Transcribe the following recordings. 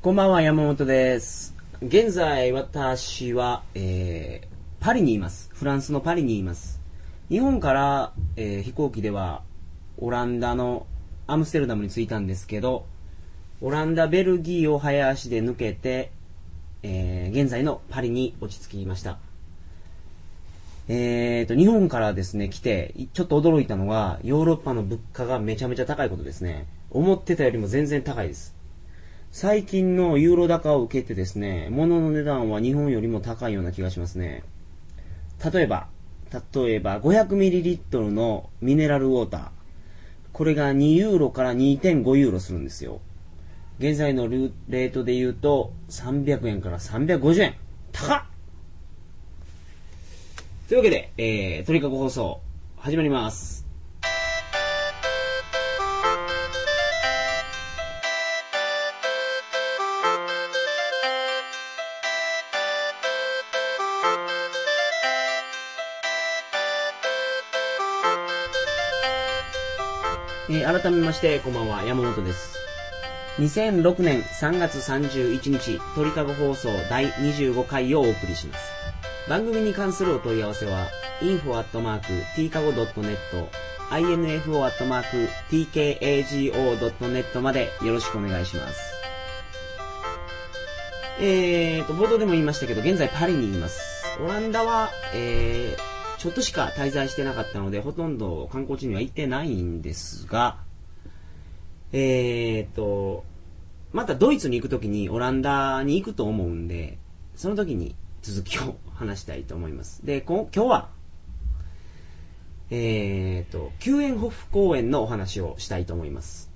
こんばんは、山本です。現在、私は、えー、パリにいます。フランスのパリにいます。日本から、えー飛行機では、オランダのアムステルダムに着いたんですけど、オランダ、ベルギーを早足で抜けて、えー現在のパリに落ち着きました。えーと、日本からですね、来て、ちょっと驚いたのが、ヨーロッパの物価がめちゃめちゃ高いことですね。思ってたよりも全然高いです。最近のユーロ高を受けてですね、物の値段は日本よりも高いような気がしますね。例えば、例えば 500ml のミネラルウォーター。これが2ユーロから2.5ユーロするんですよ。現在のルレートで言うと300円から350円。高っというわけで、えー、鳥かご放送、始まります。改めまして、こんばんは、山本です。2006年3月31日、鳥かご放送第25回をお送りします。番組に関するお問い合わせは、info.tkago.net、info.tkago.net までよろしくお願いします。えーと、冒頭でも言いましたけど、現在パリにいます。オランダは、えー、ちょっとしか滞在してなかったので、ほとんど観光地には行ってないんですが、えーと、またドイツに行くときにオランダに行くと思うんで、その時に続きを話したいと思います。で、こ今日は、えーと、キューエンホフ公園のお話をしたいと思います。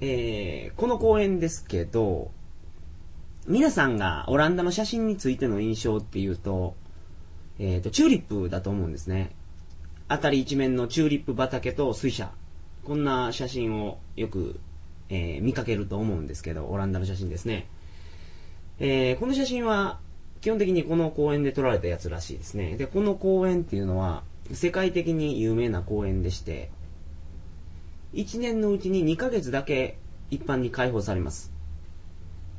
えーこの公園ですけど、皆さんがオランダの写真についての印象っていうと、えーと、チューリップだと思うんですね。辺り一面のチューリップ畑と水車。こんな写真をよく、えー見かけると思うんですけど、オランダの写真ですね。えーこの写真は、基本的にこの公園で撮られたやつらしいですね。で、この公園っていうのは、世界的に有名な公園でして、1年のうちに2ヶ月だけ一般に開放されます。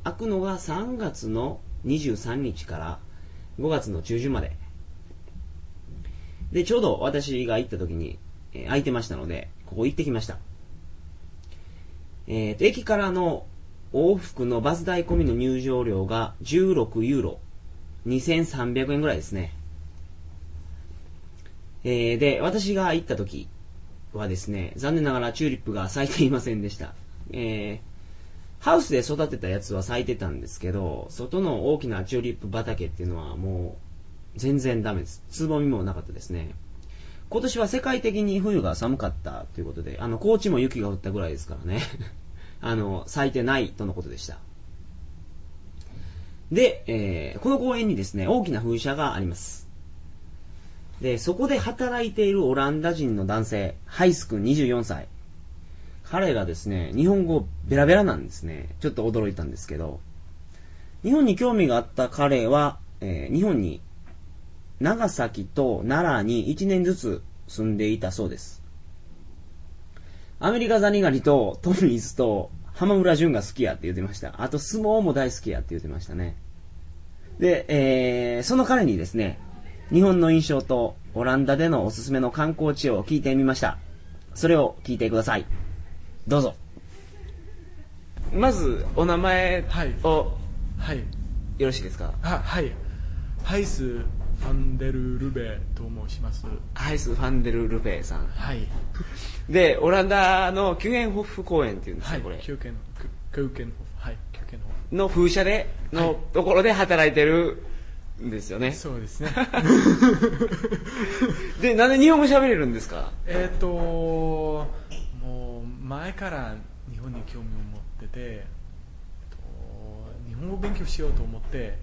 開くのが3月の23日から5月の中旬まで。で、ちょうど私が行った時に、えー空いてましたので、ここ行ってきました。えーと、駅からの往復のバス代込みの入場料が16ユーロ。2300円ぐらいですね。えーで、私が行った時はですね、残念ながらチューリップが咲いていませんでした。えーハウスで育てたやつは咲いてたんですけど、外の大きなチューリップ畑っていうのはもう全然ダメです。つぼみもなかったですね。今年は世界的に冬が寒かったということで、あの、高知も雪が降ったぐらいですからね。あの、咲いてないとのことでした。で、えーこの公園にですね、大きな風車があります。で、そこで働いているオランダ人の男性、ハイス君24歳。彼がですね、日本語ベラベラなんですね。ちょっと驚いたんですけど、日本に興味があった彼は、えー日本に長崎と奈良に1年ずつ住んでいたそうです。アメリカザリガニとトミーズと浜村淳が好きやって言ってました。あと相撲も大好きやって言ってましたね。で、えーその彼にですね、日本の印象とオランダでのおすすめの観光地を聞いてみました。それを聞いてください。どうぞ。まず、お名前はいをはい。よろしいですか？あ、はい。ハイス・ファンデル・ルベと申します。ハイス・ファンデル・ルペイさん。はい。で、オランダのキューエンホフ公園っていうんですよ、はい。これ。休憩の、休憩の、はい。休憩の。の風車で、のはいところで働いてるんですよね。そうですね。で、なんで日本語喋れるんですか？えっと、もう前から日本に興味を持ってて、えっと、日本語を勉強しようと思って、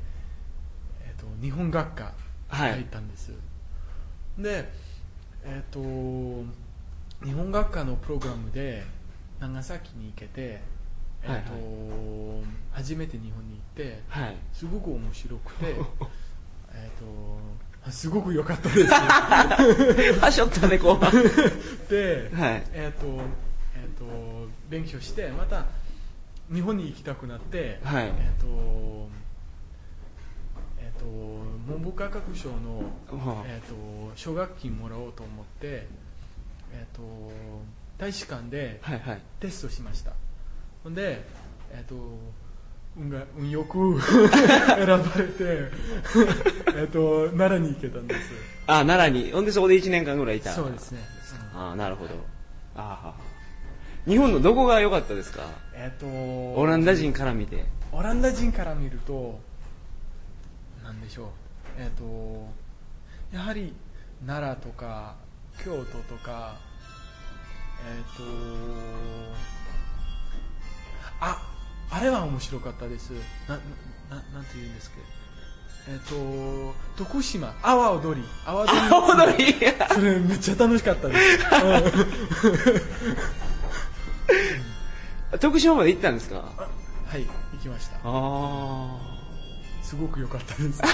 えっと、日本学科はい入ったんです。で、えっと、日本学科のプログラムで長崎に行けて、えっとはい初めて日本に行って、はい。すごく面白くて、えっと、すごく良かったです。はしょったね、後半。で、はいえっ、と、えっ、と、勉強して、また、日本に行きたくなって、はいえっ、とえっ、と文部科学省のはえー、と奨学金もらおうと思って、えー、と大使館でテストしました。ほんで、えー、と運が運よく 選ばれてえーと奈良に行けたんです。あ奈良に。ほんでそこで1年間ぐらいいた。そうですね、うん。ああなるほど。ああ日本のどこが良かったですか？えっ、とオランダ人から見て。オランダ人から見るとなんでしょう。えっ、とやはり奈良とか京都とかえっ、とああれは面白かったです。ななななんて言うんですけ。どえっ、と徳島阿波踊り。阿波踊り。青踊り。それめっちゃ楽しかったです、徳島まで行ったんですか？はい行きました。あすごく良かったです。阿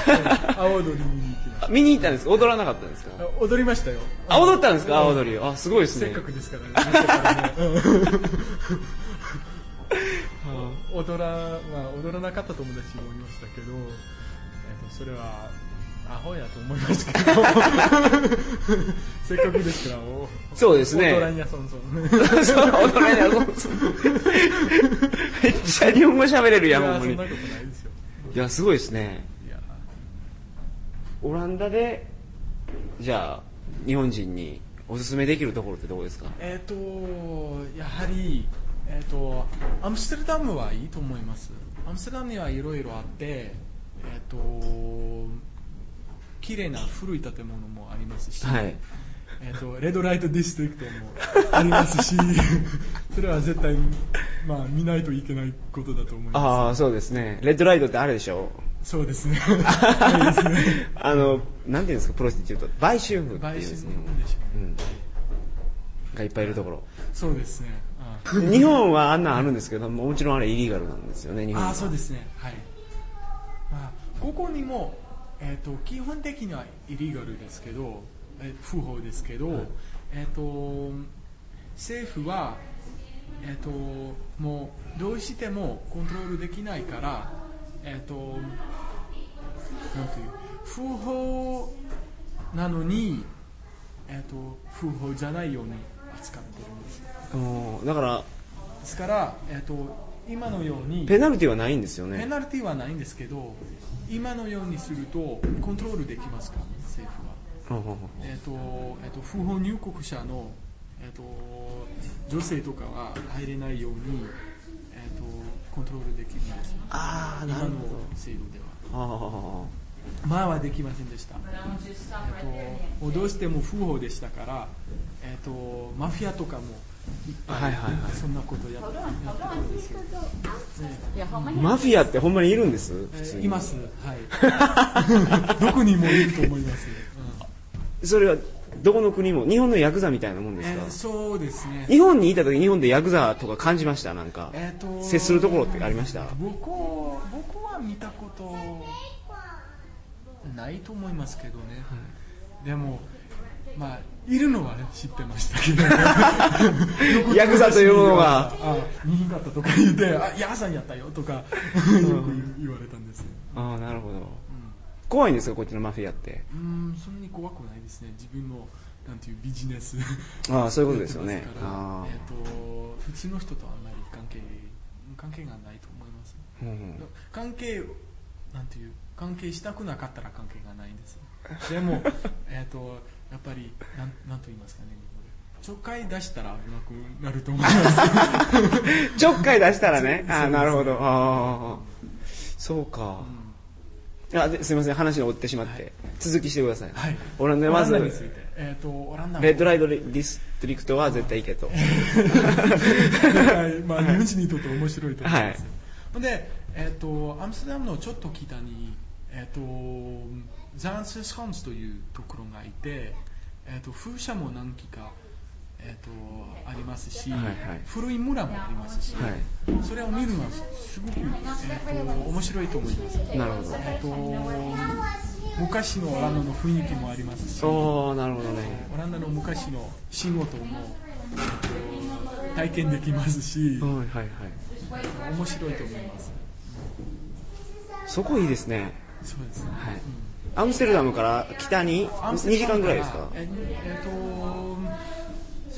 波踊り見に行きました。あ見に行ったんですか？踊らなかったんですか？あ踊りましたよ。あ踊ったんですか？踊りあすごいですね。せっかくですからね。踊ら、まあ、踊らなかった友達もいましたけど、えっとそれはアホやと思いますけど。せっかくですからおそうですね。踊らんやそんそめっちゃ日本語喋れるいやんほんまにやそんなことないですよいやすごいですね。いや。オランダでじゃあ日本人におすすめできるところってどこですか？えっ、とやはりえっ、とアムステルダムはいいと思います。アムステルダムにはいろいろあってえっ、と綺麗な古い建物もありますし、はいえっ、と Red Light District もありますし それは絶対まあ見ないといけないことだと思いあまあそうですね。 Red Light ってあれでしょ？すそうですね。あのなんていうんですか？プロスティチュート。売春婦っていう。んですね。う、うん。がいっぱいいるところ。そうですね。あ日本はあんなんあるんですけどもちろんあれイリーガルなんですよね日本は。あそうですね。はい、まあ、ここにも、えー、と基本的にはイリーガルですけど、えー不法ですけど、えー、と政府は、えー、ともうどうしてもコントロールできないから、えー、となんていう不法なのに、えー、と不法じゃないように扱ってるんです。うんだからですから、えー、と今のようにペナルティはないんですよね。ペナルティはないんですけど今のようにするとコントロールできますか？政府は、えーとえー、と不法入国者の、えー、と女性とかは入れないように、えー、とコントロールできるんです。ああ今のなるほど。制度ではあ前はできませんでした、えー、とどうしても不法でしたから、えー、とマフィアとかもいっぱいはいはいはい。そんなことやってやってたんですよ、ね。あマフィアってほんまにいるんです？普えーいます、はい、どこにもいると思います、うんそれはどこの国も日本のヤクザみたいなもんですか、えーそうですね、日本にいた時日本でヤクザとか感じました？なんか、えーと接するところってありました？僕僕は見たことないと思いますけどね、でも、まあ、いるのは、ね、知ってましたけど、ヤクザというものがあ新潟とか言って、あヤクザやったよとか、よく言われたんですよ。ああなるほど怖いんですかこっちのマフィアって。うん、そんなに怖くないですね、自分のなんていうビジネス。ああそういうことですよね。あえー、と普通の人とあんまり関係関係がないと思います。あ、うん。関係なんていう関係したくなかったら関係がないんです。でも えっとやっぱりなんなんと言いますかねちょっかい出したらうまくなると思います、ちょっかい出したらね。ああなるほど。ああそうか、あですみません話を折ってしまって、はい。続きしてください、はい。オランダでまずえっ、とオランダも。 Red Light District は絶対行けと。はい。まあ、日本人にとって面白いと思います、はい。で、えっとアムステルダムのちょっと北に、えっとザンセスハンスというところがいて、えっと風車も何基か、えっとありますし、はいはい。古い村もありますし、はい。それを見るのはすごく、えっと面白いと思います、なるほど。えっと昔のオランダの雰囲気もありますしおおなるほどね。オランダの昔の仕事も、えっと体験できますし、はいはいはい。面白いと思います。そこいいですね。そうです。ね、はい。アムステルダムから北に2時間ぐらいですか？ええっと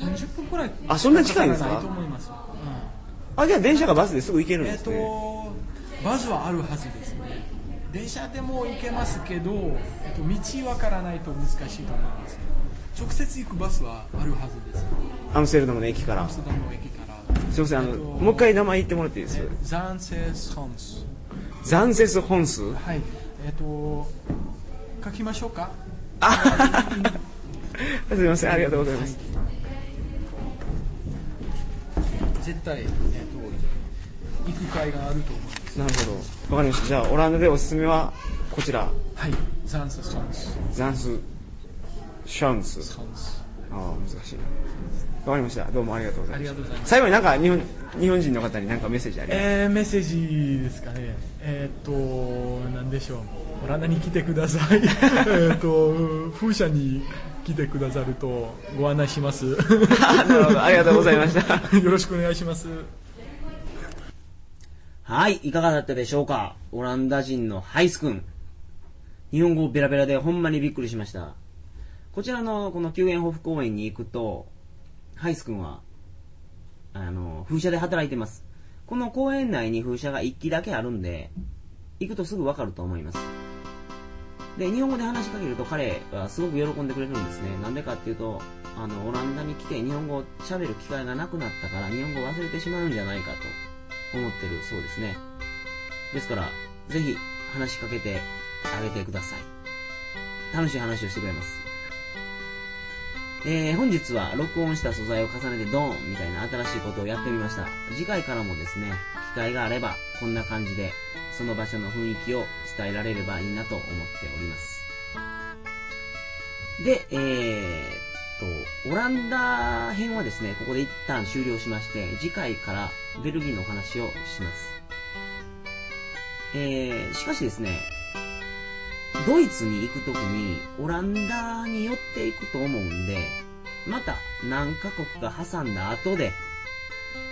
30分くらいあそんな近いんですか？と思います、うん。あじゃあ電車かバスですぐ行けるんえっとですね、バスはあるはずですね。電車でも行けますけど、えっと、道わからないと難しいと思います。直接行くバスはあるはずです。アムステルダムの駅から。アムステルダムの駅から。すいませんあの、えっともう一回名前言ってもらっていいです？えザンセスホンス。ザンセス本数はい。えっと書きましょうか？すみませんありがとうございます、絶対、えっと、行く会があると思います。なるほど。わかりました。じゃあオランダでおすすめはこちら。はい。ザンセスホンス。ザンスシャンス。ホンス。ああ難しいな。わかりました。どうもありがとうございました。がとうございます。最後になんか日本日本人の方に何かメッセージありますえー、メッセージですかね。えーっと何でしょう。オランダに来てください。えーっと風車に来てくださるとご案内しますなるほどありがとうございました ろしくお願いしますはい、いかがだったでしょうか？オランダ人のハイス君。日本語ベラベラでほんまにびっくりしました。こちらのこの救援ホフ公園に行くと、ハイス君は、あの、風車で働いてます。この公園内に風車が1機だけあるんで、行くとすぐわかると思います。で、日本語で話しかけると彼はすごく喜んでくれるんですね。なんでかっていうと、あの、オランダに来て日本語を喋る機会がなくなったから日本語を忘れてしまうんじゃないかと思ってるそうですね。ですから、ぜひ話しかけてあげてください。楽しい話をしてくれます。えー、本日は録音した素材を重ねてドーンみたいな新しいことをやってみました。次回からもですね、機会があればこんな感じでその場所の雰囲気を伝えられればいいなと思っております。で、えー、と、オランダ編はですね、ここで一旦終了しまして、次回からベルギーのお話をします。えー、しかしですね、ドイツに行くときにオランダに寄っていくと思うんで、また何カ国か挟んだ後で、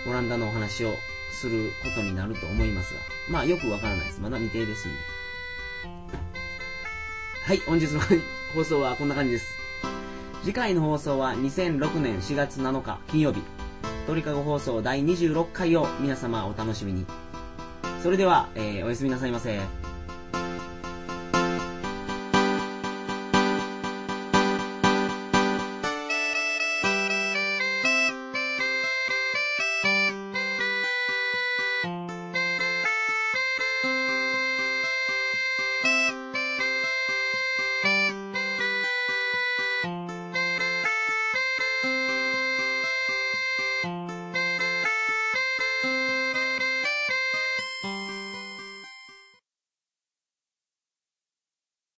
オランダのお話をすることになると思いますが、まあよくわからないです。まだ未定ですんで。はい、本日の放送はこんな感じです。次回の放送は2006年4月7日金曜日、鳥かご放送第26回を皆様お楽しみに。それでは、えーおやすみなさいませ。